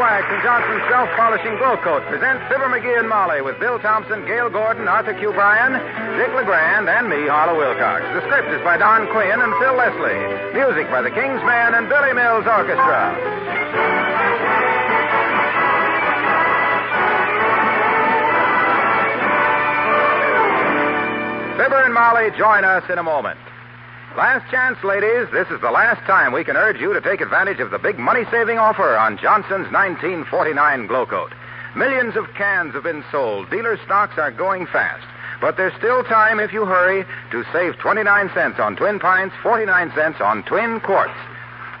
Wax and Johnson's Self-Polishing Glow Coat present Fibber McGee and Molly with Bill Thompson, Gale Gordon, Arthur Q. Bryan, Dick LeGrand, and me, Harlow Wilcox. The script is by Don Quinn and Phil Leslie. Music by the King's Men and Billy Mills Orchestra. Fibber and Molly join us in a moment. Last chance, ladies. This is the last time we can urge you to take advantage of the big money saving offer on Johnson's 1949 Glow Coat. Millions of cans have been sold. Dealer stocks are going fast. But there's still time if you hurry to save 29 cents on twin pints, 49 cents on twin quarts.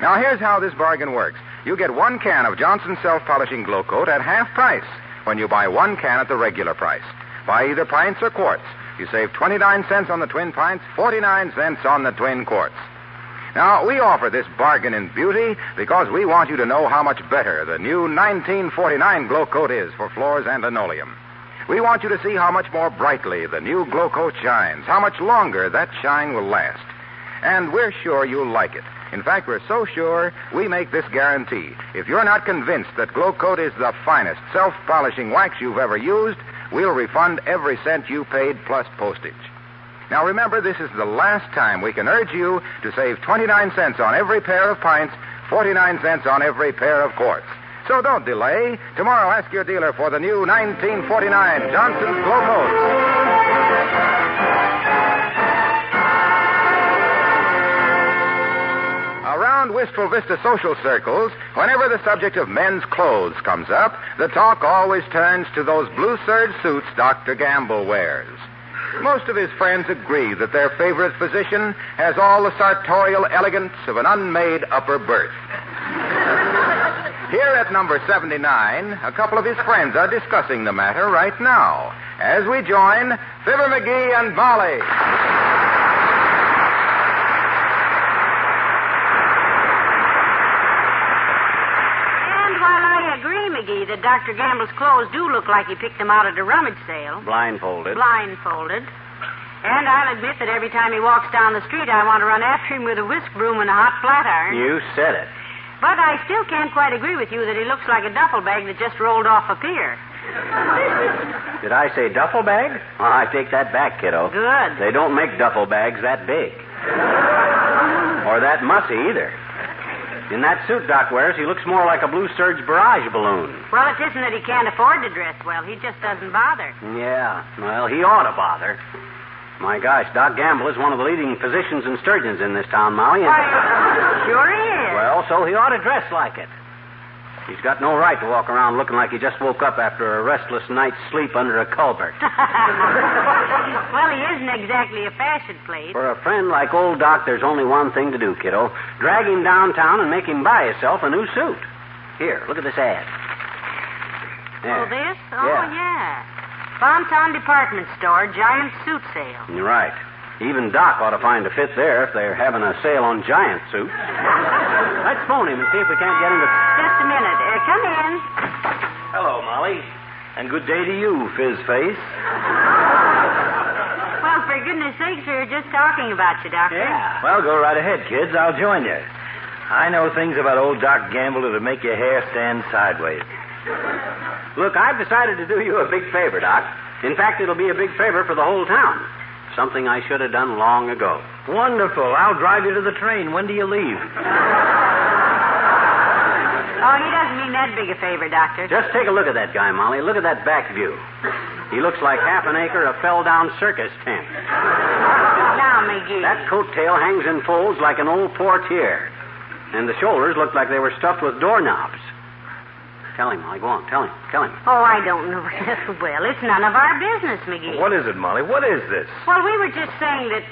Now, here's how this bargain works. You get one can of Johnson's self-polishing glow coat at half price when you buy one can at the regular price. Buy either pints or quarts. You save 29 cents on the twin pints, 49 cents on the twin quarts. Now, we offer this bargain in beauty because we want you to know how much better the new 1949 Glow Coat is for floors and linoleum. We want you to see how much more brightly the new Glow Coat shines, how much longer that shine will last. And we're sure you'll like it. In fact, we're so sure we make this guarantee. If you're not convinced that Glow Coat is the finest self-polishing wax you've ever used, we'll refund every cent you paid plus postage. Now remember, this is the last time we can urge you to save 29 cents on every pair of pints, 49 cents on every pair of quarts. So don't delay. Tomorrow, ask your dealer for the new 1949 Johnson's Glow Coat. Around Wistful Vista social circles, whenever the subject of men's clothes comes up, the talk always turns to those blue serge suits Dr. Gamble wears. Most of his friends agree that their favorite physician has all the sartorial elegance of an unmade upper berth. Here at number 79, a couple of his friends are discussing the matter right now as we join Fibber McGee and Molly. And while I agree, McGee, that Dr. Gamble's clothes do look like he picked them out at a rummage sale, Blindfolded. blindfolded, and I'll admit that every time he walks down the street, I want to run after him with a whisk broom and a hot flat iron. You said it. But I still can't quite agree with you that he looks like a duffel bag that just rolled off a pier. Did I say duffel bag? Oh, I take that back, kiddo. Good. They don't make duffel bags that big. or that mussy either. In that suit Doc wears, he looks more like a blue serge barrage balloon. Well, it isn't that he can't afford to dress well. He just doesn't bother. Yeah, well, he ought to bother. My gosh, Doc Gamble is one of the leading physicians and surgeons in this town, Molly. and- Why, sure he is. Well, so he ought to dress like it. He's got no right to walk around looking like he just woke up after a restless night's sleep under a culvert. well, he isn't exactly a fashion plate. For a friend like old Doc, there's only one thing to do, kiddo. Drag him downtown and make him buy himself a new suit. Here, look at this ad. There. Oh, this? Oh, Yeah. yeah. Bonton Department Store, giant suit sale. You're right. Even Doc ought to find a fit there if they're having a sale on giant suits. Let's phone him and see if we can't get him to. Just a minute. Uh, come in. Hello, Molly. And good day to you, Fizz Face. Well, for goodness sakes, we were just talking about you, Doctor. Yeah. Well, go right ahead, kids. I'll join you. I know things about old Doc Gamble that'll make your hair stand sideways. Look, I've decided to do you a big favor, Doc. In fact, it'll be a big favor for the whole town. Something I should have done long ago. Wonderful. I'll drive you to the train. When do you leave? Oh, he doesn't mean that big a favor, Doctor. Just take a look at that guy, Molly. Look at that back view. He looks like half an acre of fell down circus tent. Now, McGee. That coat tail hangs in folds like an old portiere. And the shoulders look like they were stuffed with doorknobs. Tell him, Molly. Go on. Tell him. Tell him. Oh, I don't know. well, it's none of our business, McGee. What is it, Molly? What is this? Well, we were just saying that.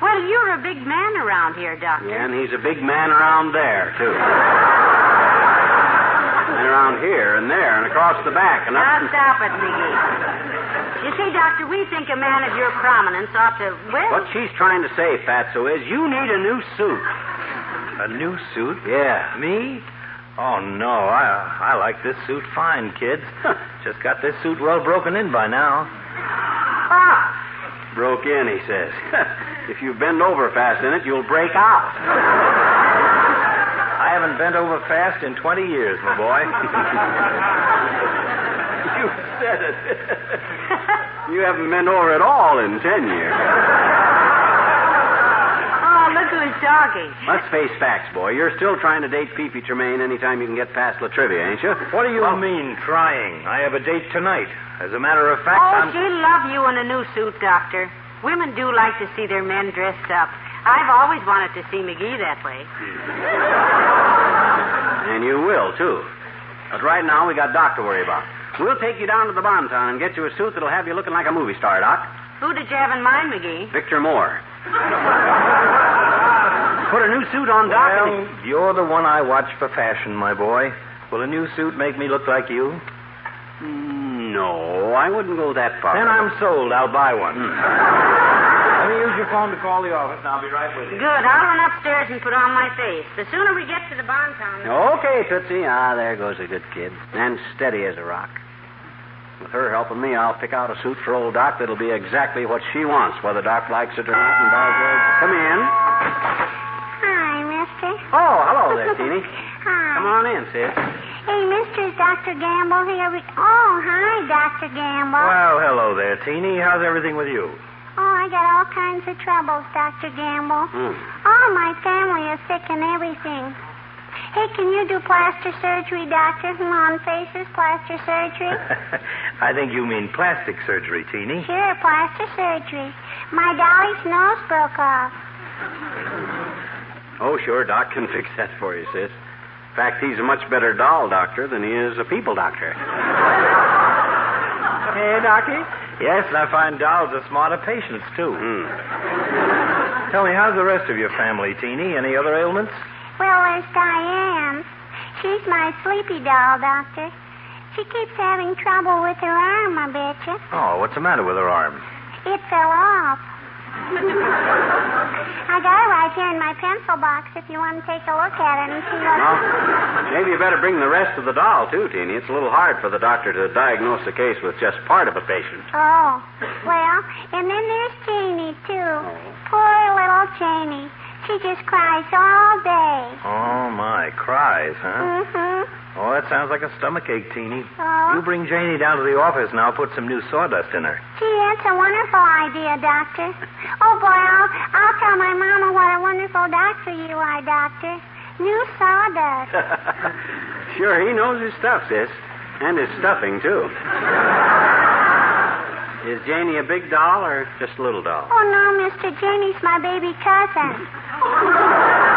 Well, you're a big man around here, Doctor. Yeah, and he's a big man around there, too. and around here and there and across the back and up. Now, stop it, McGee. You see, Doctor, we think a man of your prominence ought to. Well. What she's trying to say, Fatso, is you need a new suit. A new suit? Yeah. Me? Oh, no. I, I like this suit fine, kids. Just got this suit well broken in by now. Ah, Broke in, he says. if you bend over fast in it, you'll break out. I haven't bent over fast in 20 years, my boy. you said it. you haven't bent over at all in ten years. Look who's talking. Let's face facts, boy. You're still trying to date Fifi Tremaine anytime you can get past La Trivia, ain't you? What do you Well- mean, trying? I have a date tonight. As a matter of fact, Oh, I'm. she'll love you in a new suit, Doctor. Women do like to see their men dressed up. I've always wanted to see McGee that way. And you will, too. But right now, we got Doc to worry about. We'll take you down to the Bonton and get you a suit that'll have you looking like a movie star, Doc. Who did you have in mind, McGee? Victor Moore. Put a new suit on Doc. and Well, you're the one I watch for fashion, my boy. Will a new suit make me look like you? he- No, I wouldn't go that far. Then I'm sold. I'll buy one. Hmm. Let me use your phone to call the office, and I'll be right with you. Good. I'll run upstairs and put on my face. The sooner we get to the Bonton. Okay, Tootsie. Ah, there goes a good kid. And steady as a rock. With her helping me, I'll pick out a suit for old Doc that'll be exactly what she wants, whether Doc likes it or not. And by George, come in. Oh, hello there, Teeny. Hi. Come on in, sis. Hey, mister, is Dr. Gamble here? We- Oh, hi, Dr. Gamble. Well, hello there, Teeny. How's everything with you? Oh, I got all kinds of troubles, Dr. Gamble. Hmm. All my family is sick and everything. Hey, can you do plaster surgery, doctor? Hmm, On faces, plaster surgery? I think you mean plastic surgery, Teeny. Sure, plaster surgery. My dolly's nose broke off. Oh, sure, Doc can fix that for you, sis. In fact, he's a much better doll doctor than he is a people doctor. Hey, Docky? Yes, and I find dolls are smarter patients, too. Hmm. Tell me, how's the rest of your family, Teeny? Any other ailments? Well, there's Diane. She's my sleepy doll, doctor. She keeps having trouble with her arm, I betcha. Oh, what's the matter with her arm? It fell off. I got it right here in my pencil box if you want to take a look at it and see what. Well, maybe you better bring the rest of the doll, too, Teeny. It's a little hard for the doctor to diagnose the case with just part of a patient. Oh, well, and then there's Janie, too. Poor little Janie. She just cries all day. Oh, my. Cries, huh? Mm-hmm. Oh, that sounds like a stomachache, Teeny. Oh. You bring Janie down to the office and I'll put some new sawdust in her. Gee, that's a wonderful idea, Doctor. Oh, boy, I'll, I'll tell my mama what a wonderful doctor you are, Doctor. New sawdust. sure, he knows his stuff, sis. And his stuffing, too. Is Janie a big doll or just a little doll? Oh, no, Mr. Janie's my baby cousin.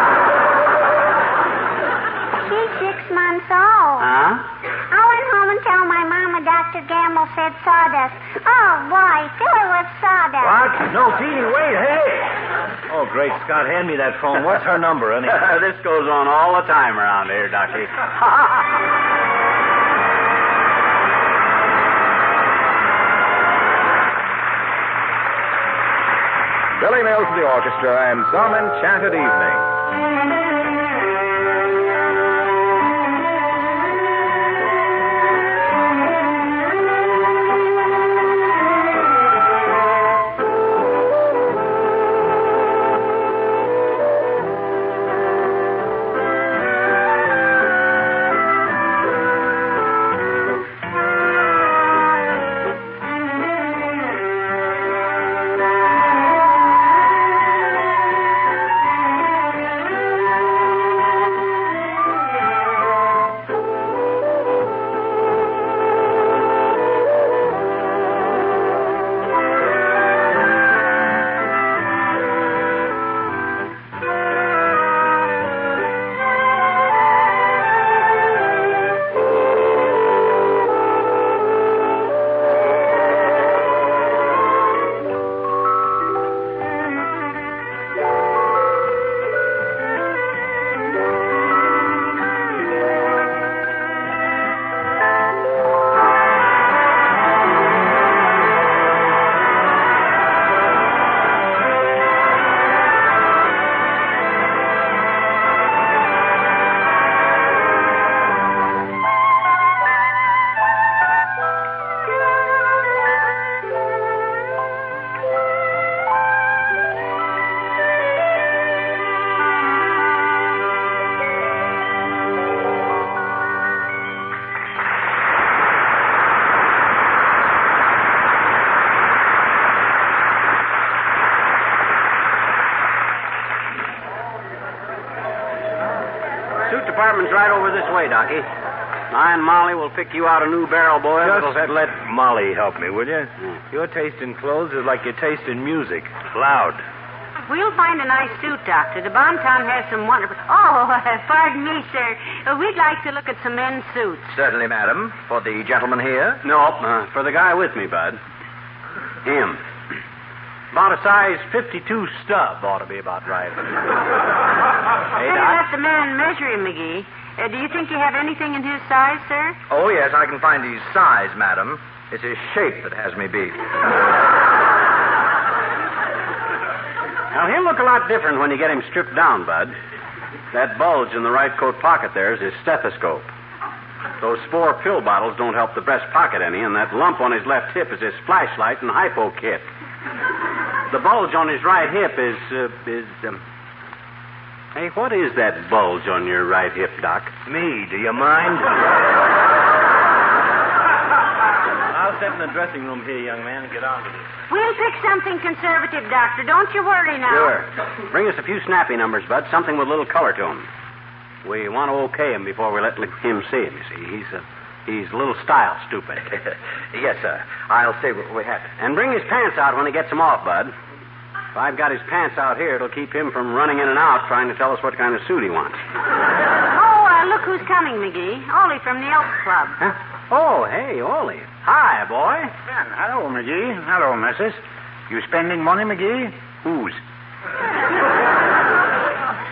She's six months old. Huh? I went home and told my mama Dr. Gamble said sawdust. Oh, boy, fill her with sawdust. What? No, Teeny, wait. Hey! Oh, great Scott, hand me that phone. What's her number, anyway? this goes on all the time around here, Ducky. Billy Mills the orchestra and some enchanted evening. Way, Docky. I and Molly will pick you out a new barrel, boy. Just that'll- let Molly help me, will you? Your taste in clothes is like your taste in music. Loud. We'll find a nice suit, Doctor. The Bonton has some wonderful. Oh, pardon me, sir. Uh, we'd like to look at some men's suits. Certainly, madam. For the gentleman here? No, uh, for the guy with me, Bud. Him. About a size 52 stub ought to be about right. hey, Doc. let the man measure him, McGee. Uh, do you think you have anything in his size, sir? Oh, yes, I can find his size, madam. It's his shape that has me beat. Now, he'll look a lot different when you get him stripped down, Bud. That bulge in the right coat pocket there is his stethoscope. Those four pill bottles don't help the breast pocket any, and that lump on his left hip is his flashlight and hypo kit. The bulge on his right hip is, uh, is, um... Hey, what is that bulge on your right hip, Doc? Me, do you mind? I'll step in the dressing room here, young man, and get on with it. We'll pick something conservative, Doctor. Don't you worry now. Sure. Bring us a few snappy numbers, Bud. Something with a little color to him. We want to okay him before we let him see him. You see, he's a he's a little style stupid. yes, sir. I'll say what we have. and bring his pants out when he gets them off, Bud. If I've got his pants out here, it'll keep him from running in and out trying to tell us what kind of suit he wants. Oh, uh, look who's coming, McGee. Ollie from the Elk Club. Huh? Oh, hey, Ollie. Hi, boy. Ben, Hello, McGee. Hello, missus. You spending money, McGee? Whose?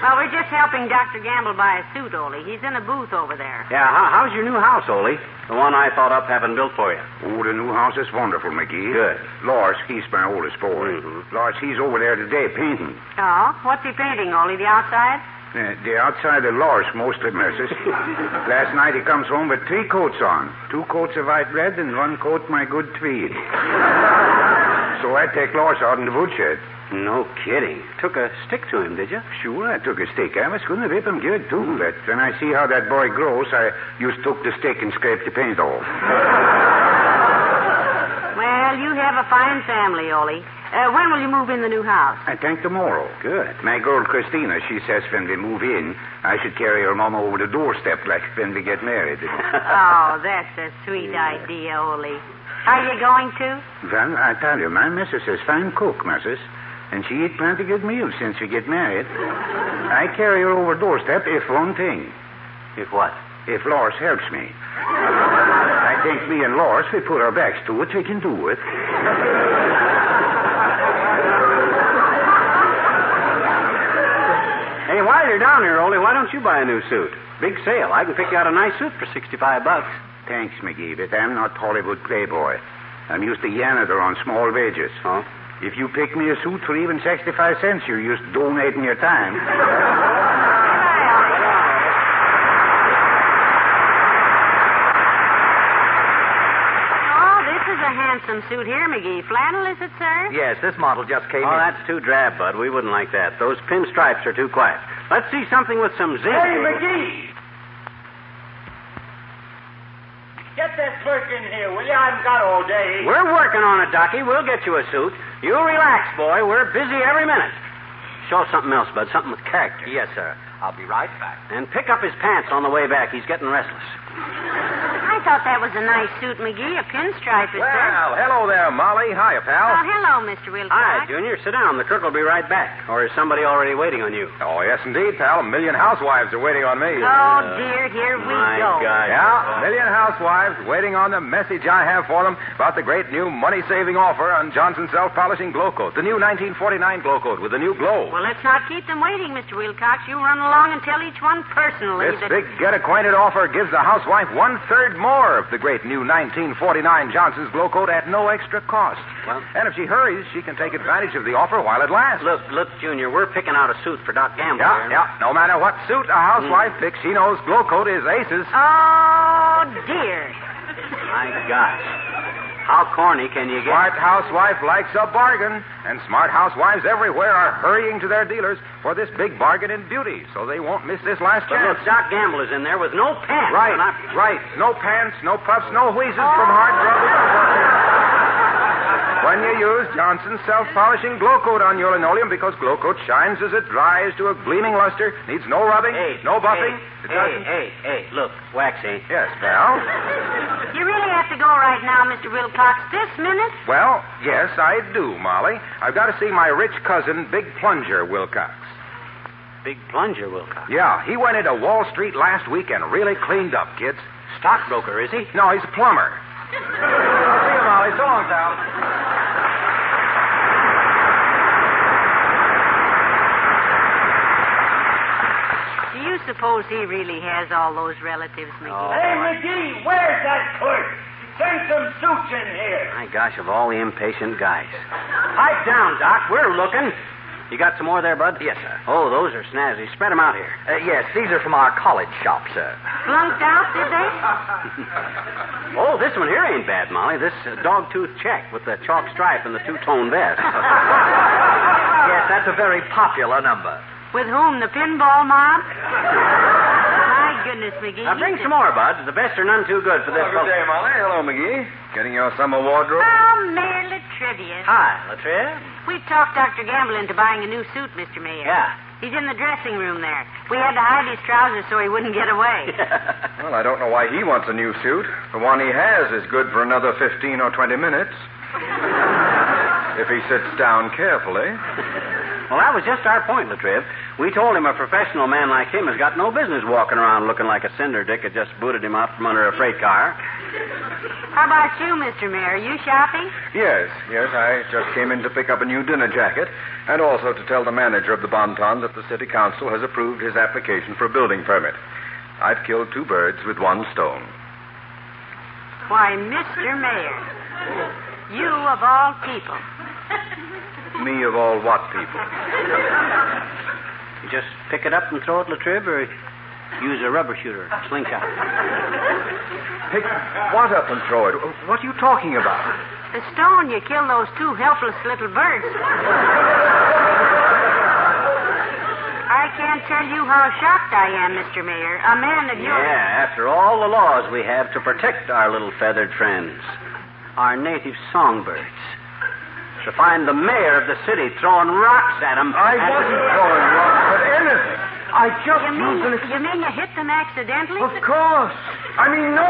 Well, we're just helping Dr. Gamble buy a suit, Ollie. He's in a booth over there. Yeah, how, how's your new house, Ollie? The one I thought up having built for you. Oh, the new house is wonderful, McGee. Good. Lars, he's my oldest boy. Mhm. Lars, he's over there today painting. Oh, what's he painting, Ollie? The outside? Uh, the outside of Lars, mostly, missus. Last night he comes home with three coats on. Two coats of white bread and one coat my good tweed. so I take Lars out in the woodshed. No kidding. Took a stick to him, did you? Sure, I took a stick. I was going to rip him good, too. But when I see how that boy grows, I just took the stick and scraped the paint off. Well, you have a fine family, Ollie. Uh, when will you move in the new house? I think tomorrow. Good. My girl Christina, she says when we move in, I should carry her mama over the doorstep like when we get married. oh, that's a sweet idea, Ollie. Are you going to? well, I tell you, my missus is fine cook, missus. And she eat plenty good meals since we get married. I carry her over doorstep if one thing. If what? If Lars helps me. I think me and Lars, we put our backs to it, we can do it. Hey, while you're down here, Ollie, why don't you buy a new suit? Big sale. I can pick you out a nice suit for 65 bucks. Thanks, McGee, but I'm not Hollywood playboy. I'm used to janitor on small wages. Oh? If you pick me a suit for even 65 cents, you're just donating your time. Oh, this is a handsome suit here, McGee. Flannel, is it, sir? Yes, this model just came Oh, in. that's too drab, Bud. We wouldn't like that. Those pinstripes are too quiet. Let's see something with some zing. McGee! Get that clerk in here, will you? I haven't got all day. We're working on it, Docky. We'll get you a suit. You relax, boy. We're busy every minute. Show something else, Bud. Something with character. Yes, sir. I'll be right back. And pick up his pants on the way back. He's getting restless. I thought that was a nice suit, McGee. A pinstripe, is there? Well, hello there, Molly. Hiya, pal. Oh, hello, Mr. Wilcox. Hi, Junior. Sit down. The clerk will be right back. Or is somebody already waiting on you? Oh, yes, indeed, pal. A million housewives are waiting on me. Oh, dear, here we My go. God. Yeah, million housewives waiting on the message I have for them about the great new money-saving offer on Johnson Self-Polishing Glow Coat, the new 1949 Glow Coat with the new glow. Well, let's not keep them waiting, Mr. Wilcox. You run along and tell each one personally This that... big get-acquainted offer gives the housewife one-third more of the great new 1949 Johnson's Glow Coat at no extra cost. Well- and if she hurries, she can take advantage of the offer while it lasts. Look, look, Junior. We're picking out a suit for Doc Gamble Yeah, here. yeah. No matter what suit a housewife hmm. picks, she knows Glow Coat is aces. Oh, dear. My gosh. How corny can you get? Smart housewife likes a bargain, and smart housewives everywhere are hurrying to their dealers for this big bargain in beauty, so they won't miss this last But chance. look, Doc Gamble is in there with no pants. Right, I- right. No pants, no puffs, no wheezes from oh! hard drugs. When you use Johnson's self-polishing glow coat on your linoleum because glow coat shines as it dries to a gleaming luster, needs no rubbing, Hey, no buffing. Hey, hey, doesn't- hey, hey, look, Waxy. Yes, Val? You really have to go right now, Mr. Wilcox, this minute? Well, yes, I do, Molly. I've got to see my rich cousin, Big Plunger Wilcox. Big plunger, Wilcox. Yeah, he went into Wall Street last week and really cleaned up, kids. Stockbroker, is he? No, he's a plumber. See you, Molly. So long, pal. Do you suppose he really has all those relatives, McGee? Oh. Hey, McGee, where's that clerk? Send some suits in here. My gosh, of all the impatient guys. Pipe down, Doc. We're looking. You got some more there, Bud? Yes, sir. Oh, those are snazzy. Spread them out here. Uh, yes, these are from our college shop, sir. Flunked out, did they? Oh, this one here ain't bad, Molly. This uh, dog-tooth check with the chalk stripe and the two-tone vest. yes, that's a very popular number. With whom? The pinball mob? My goodness, McGee. Now, bring some more, Bud. The best are none too good for this. good day, Molly. Hello, McGee. Getting your summer wardrobe? Oh, Mayor Latrivius. Hi, Latriv. We talked Dr. Gamble into buying a new suit, Mr. Mayor. Yeah. He's in the dressing room there. We had to hide his trousers so he wouldn't get away. Well, I don't know why he wants a new suit. The one he has is good for another 15 or 20 minutes. if he sits down carefully. Well, that was just our point, Latriv. We told him a professional man like him has got no business walking around looking like a cinder dick that just booted him out from under a freight car. How about you, Mr. Mayor? Are You shopping? Yes, yes, I just came in to pick up a new dinner jacket and also to tell the manager of the Bonton that the city council has approved his application for a building permit. I've killed two birds with one stone. Why, Mr. Mayor. You of all people. Me of all what people? You just pick it up and throw it, Latriv, or use a rubber shooter, slingshot. Pick what up and throw it? What are you talking about? The stone you killed those two helpless little birds. I can't tell you how shocked I am, Mr. Mayor. A man of your. Yeah, after all the laws we have to protect our little feathered friends, our native songbirds. To find the mayor of the city throwing rocks at him. I wasn't throwing rocks at anything. I just You mean, used you mean you hit them accidentally? Of course. I mean, no.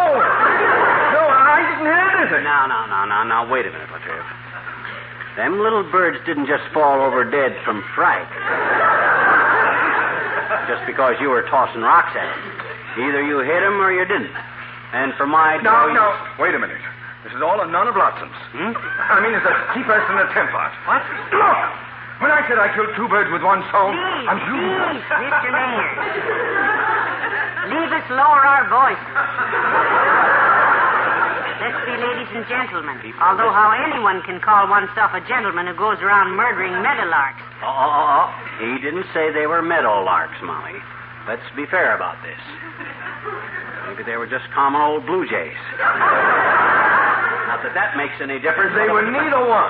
No, I didn't hit anything. Now, now, now, now, now, wait a minute, Latriv. Them little birds didn't just fall over dead from fright. just because you were tossing rocks at them. Either you hit them or you didn't. And for my No, no. Wait a minute. This is all a none of nonsense. Hmm? I mean, it's a keep us in a temper. What? Look! When I said I killed two birds with one stone, Please, I'm shooting. please, Mr. Mayor. Leave us lower our voice. Let's be ladies and gentlemen. Although how anyone can call oneself a gentleman who goes around murdering meadowlarks. Oh, oh, oh, oh. He didn't say they were meadowlarks, Molly. Let's be fair about this. Maybe they were just common old blue jays. Not that that makes any difference. They were neither one.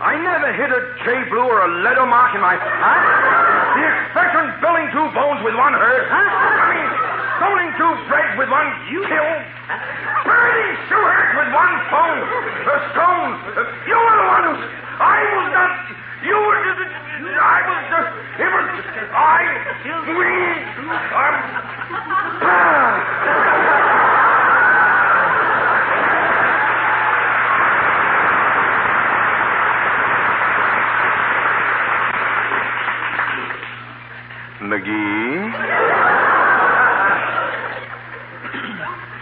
I never hit a jay blue or a leather mark in my. Huh? The expression billing two bones with one hurt. Huh? I mean, stoning two Breds with one kill. Birding two herds with one phone. A stone. You were the one who. I was not. You were. just- I was just. It was. I. We. Um. McGee?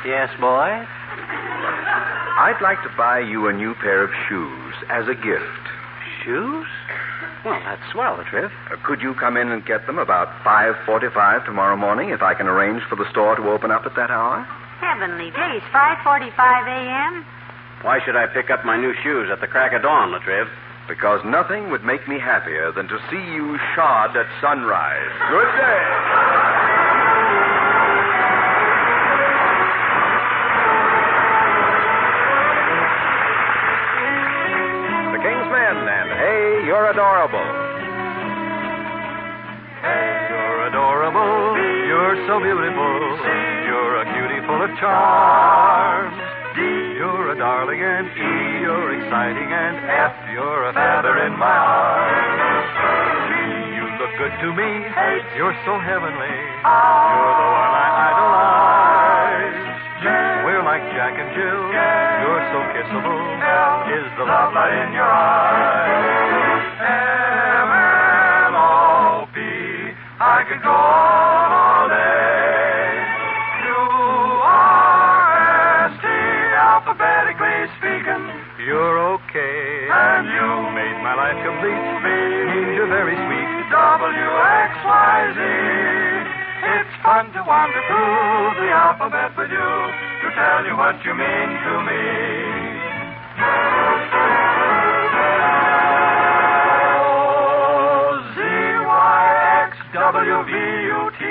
Yes, boy? I'd like to buy you a new pair of shoes as a gift. Shoes? Well, that's swell, Triv. Uh, could you come in and get them about 5.45 tomorrow morning if I can arrange for the store to open up at that hour? Heavenly days, 5.45 a.m.? Why should I pick up my new shoes at the crack of dawn, Latriv? Because nothing would make me happier than to see you shod at sunrise. Good day. The King's Men and Hey, You're Adorable. Hey, you're adorable. You're so beautiful. You're a cutie full of. You're you're a darling, and E, you're exciting, and F, to you're so heavenly. Ah. You're the one I idolize. J, we're like Jack and Jill. You're so kissable. L, is the love light in your eyes. M, N, O, P, I could go on all day. Q, R, S, T, alphabetically speaking. You're sweet. W, X, Y, Z. It's fun to wander through the alphabet with you to tell you what you mean to me. O, Z, Y, X, W, V, U, T,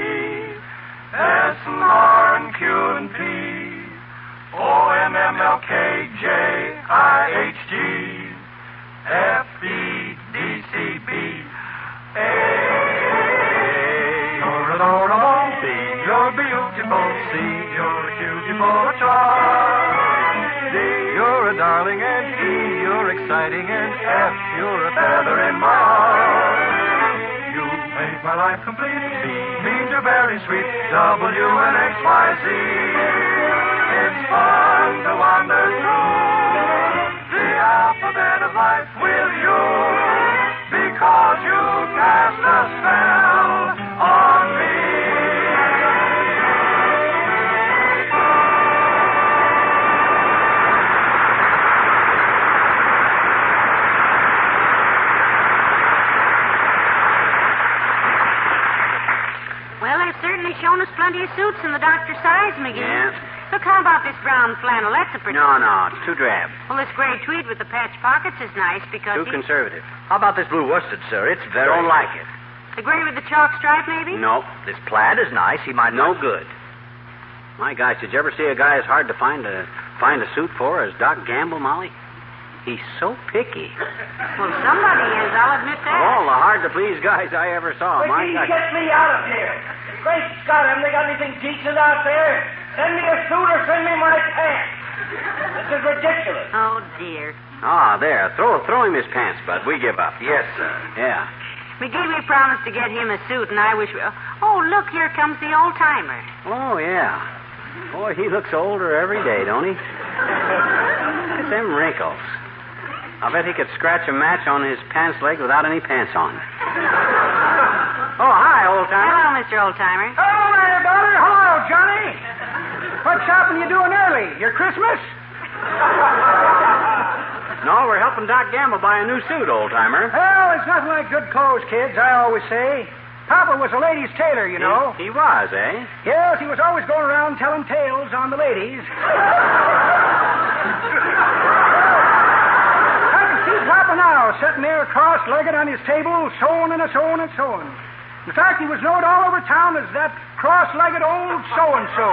S, and Q, and P, O, M, M, L, K, J, I, H, G, F, beautiful. C, you're a charm. D, you're a darling, and E, you're exciting, and F, you're a feather in my heart. You made my life complete. You're very sweet. W and X, Y, Z. It's fun to wander through the alphabet of life with you because you cast a spell they've shown us plenty of suits in the doctor's size, McGee. Yeah. Look, how about this brown flannel? That's a pretty. No, no, it's too drab. Well, this gray tweed with the patch pockets is nice because Too he- conservative. How about this blue worsted, sir? It's very. Don't like it. the gray with the chalk stripe, maybe. No. This plaid is nice. He might. No good. My gosh, did you ever see a guy as hard to find a find a suit for as Doc Gamble, Molly? He's so picky. Well, somebody is. I'll admit Of that. all the hard to please guys I ever saw, my please gosh. get me out of here. Great Scott, haven't they got anything decent out there? Send me a suit or send me my pants. This is ridiculous. Oh dear. Ah, there. Throw throw him his pants, Bud. We give up. Yes, sir. Yeah. McGee, we promised to get him a suit, and I wish we. Oh, look, here comes the old timer. Oh, yeah. Boy, he looks older every day, don't he? Look at them wrinkles. I bet he could scratch a match on his pants leg without any pants on. Oh, hi, old timer. Hello, Mr. Old Timer. Hello there, daughter. Hello, Johnny. What shopping you doing early? Your Christmas? No, we're helping Doc Gamble buy a new suit, old timer. Well, it's nothing like good clothes, kids, I always say. Papa was a ladies' tailor, you know. He, he was, eh? Yes, he was always going around telling tales on the ladies. I can see Papa now, sitting there cross-legged on his table, sewing and a sewing and sewing. In fact, he was known all over town as that cross-legged old so-and-so.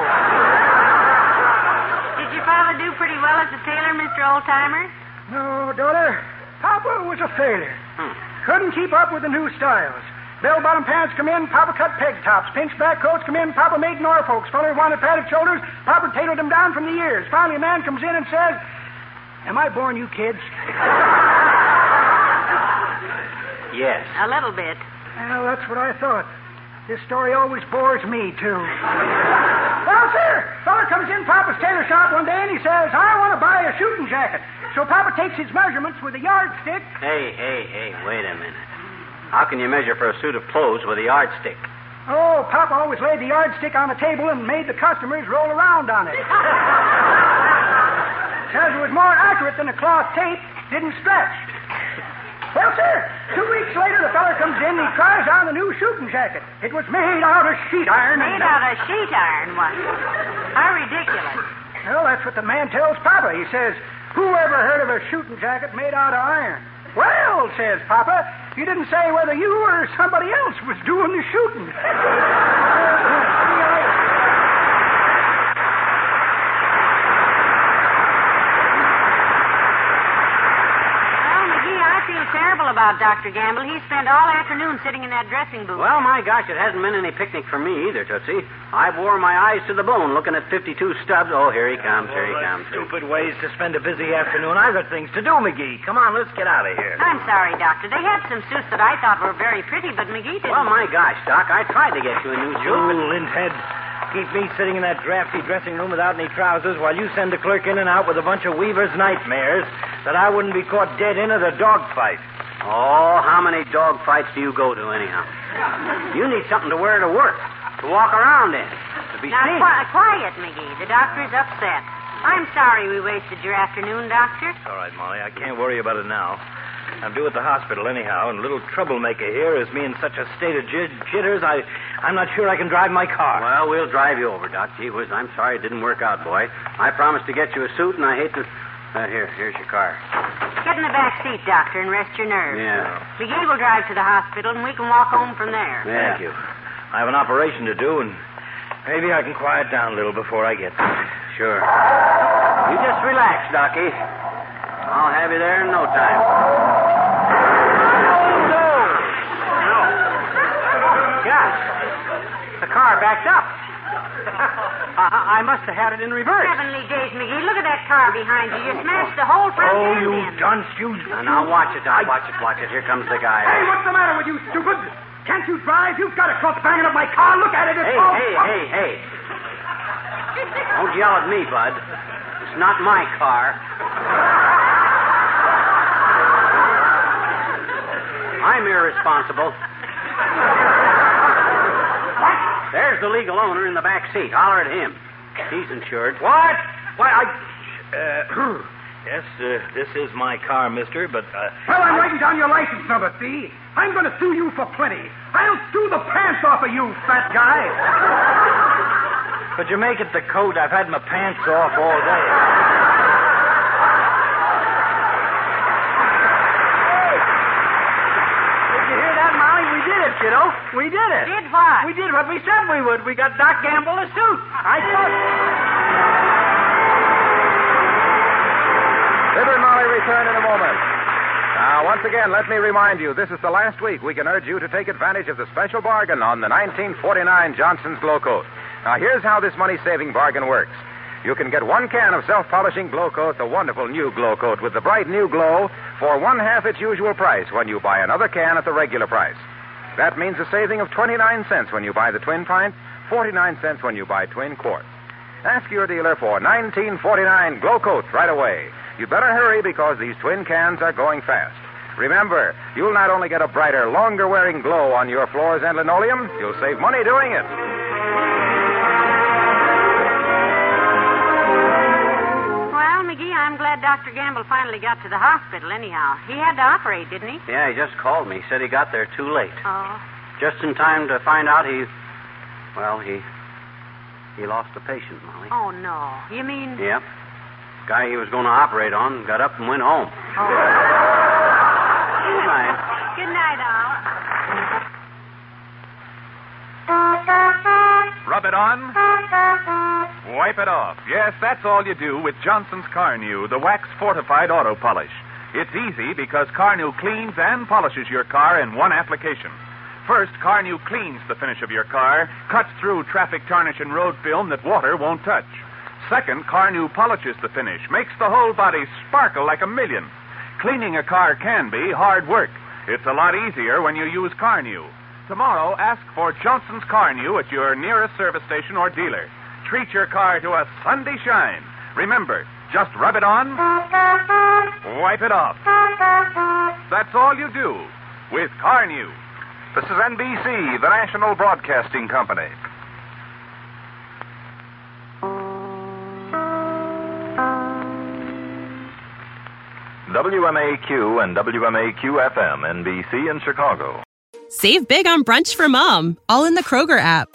Did your father do pretty well as a tailor, Mr. Old Timer? No, daughter. Papa was a failure. Hmm. Couldn't keep up with the new styles. Bell-bottom pants come in, Papa cut peg tops. Pinch back coats come in, Papa made Norfolks. Feller wanted padded shoulders, Papa tailored them down from the ears. Finally, a man comes in and says, Am I boring you kids? Yes. A little bit. Well, that's what I thought. This story always bores me, too. well, sir, feller comes in Papa's tailor shop one day and he says, I want to buy a shooting jacket. So Papa takes his measurements with a yardstick. Hey, hey, hey, wait a minute. How can you measure for a suit of clothes with a yardstick? Oh, Papa always laid the yardstick on the table and made the customers roll around on it. Says it was more accurate than a cloth tape, didn't stretch. Well, sir, two weeks later, the feller comes in and he tries on the new shooting jacket. It was made out of sheet iron. Made out of sheet iron, what? How ridiculous. Well, that's what the man tells Papa. He says, Who ever heard of a shooting jacket made out of iron? Well, says Papa, you didn't say whether you or somebody else was doing the shooting. Well, McGee, I feel terrible about Dr. Gamble. He spent all afternoon sitting in that dressing booth. Well, my gosh, it hasn't been any picnic for me either, Tootsie. I've wore my eyes to the bone looking at 52 stubs. Oh, here he comes, here he Oh, comes. Stupid ways to spend a busy afternoon. I've got things to do, McGee. Come on, let's get out of here. I'm sorry, Doctor. They had some suits that I thought were very pretty, but McGee didn't. Well, my gosh, Doc, I tried to get you a new You suit, but... linthead. Keep me sitting in that drafty dressing room without any trousers while you send the clerk in and out with a bunch of Weaver's nightmares that I wouldn't be caught dead in at a dog fight. Oh, how many dog fights do you go to, anyhow? You need something to wear to work, to walk around in, to be Now, seen. qui- quiet, McGee. The doctor's upset. I'm sorry we wasted your afternoon, Doctor. All right, Molly, I can't worry about it now. I'm due at the hospital anyhow, and little troublemaker here is me in such a state of jit- jitters, I, I'm not sure I can drive my car. Well, we'll drive you over, Doc. Gee whiz, I'm sorry it didn't work out, boy. I promised to get you a suit, and I hate to... Uh, here, here's your car. Get in the back seat, Doctor, and rest your nerves. Yeah. McGee will drive to the hospital, and we can walk home from there. Thank you. I have an operation to do, and maybe I can quiet down a little before I get there. Sure. You just relax, Docky. I'll have you there in no time. Gosh, the car backed up. I, I must have had it in reverse. Heavenly days, McGee. Look at that car behind you. You smashed the whole front Oh, end you in. dunce, you... Now, now watch it, Doc. Watch it, watch it. Here comes the guy. Hey, what's the matter with you, stupid? Can't you drive? You've got to quit banging up my car. Look at it. It's Hey, all... hey, hey, hey. Don't yell at me, Bud. It's not my car. I'm irresponsible. There's the legal owner in the back seat. Holler at him. He's insured. What? Why, I... Uh, yes, uh, this is my car, mister, but... Uh, Well, I'm writing down your license number, see? I'm going to sue you for plenty. I'll sue the pants off of you, fat guy. Could you make it the coat? I've had my pants off all day. Did you hear that, Molly? We did it, kiddo. We did it. Did what? We did what we said we would. We got Doc Gamble a suit. I thought. Fibber and Molly return in a moment. Now, once again, let me remind you, this is the last week we can urge you to take advantage of the special bargain on the 1949 Johnson's Glow Coat. Now, here's how this money-saving bargain works. You can get one can of self-polishing Glow Coat, the wonderful new Glow Coat with the bright new glow, for one half its usual price when you buy another can at the regular price. That means a saving of 29 cents when you buy the twin pint, 49 cents when you buy twin quart. Ask your dealer for 1949 Glow Coat right away. You better hurry because these twin cans are going fast. Remember, you'll not only get a brighter, longer wearing glow on your floors and linoleum, you'll save money doing it. I'm glad Dr. Gamble finally got to the hospital anyhow. He had to operate, didn't he? Yeah, he just called me. He said he got there too late. Oh. Just in time to find out he. Well, he. He lost a patient, Molly. Oh, no. You mean... Yep. Guy he was going to operate on got up and went home. Oh. Good night. Good night, Al. Rub it on. Wipe it off. Yes, that's all you do with Johnson's Carnu, the wax fortified auto polish. It's easy because Carnu cleans and polishes your car in one application. First, Carnu cleans the finish of your car, cuts through traffic tarnish and road film that water won't touch. Second, Carnu polishes the finish, makes the whole body sparkle like a million. Cleaning a car can be hard work. It's a lot easier when you use Carnu. Tomorrow, ask for Johnson's Carnu at your nearest service station or dealer. Treat your car to a Sunday shine. Remember, just rub it on, wipe it off. That's all you do with Car Carnu. This is NBC, the National Broadcasting Company. WMAQ and WMAQ FM, NBC in Chicago. Save big on brunch for mom, all in the Kroger app.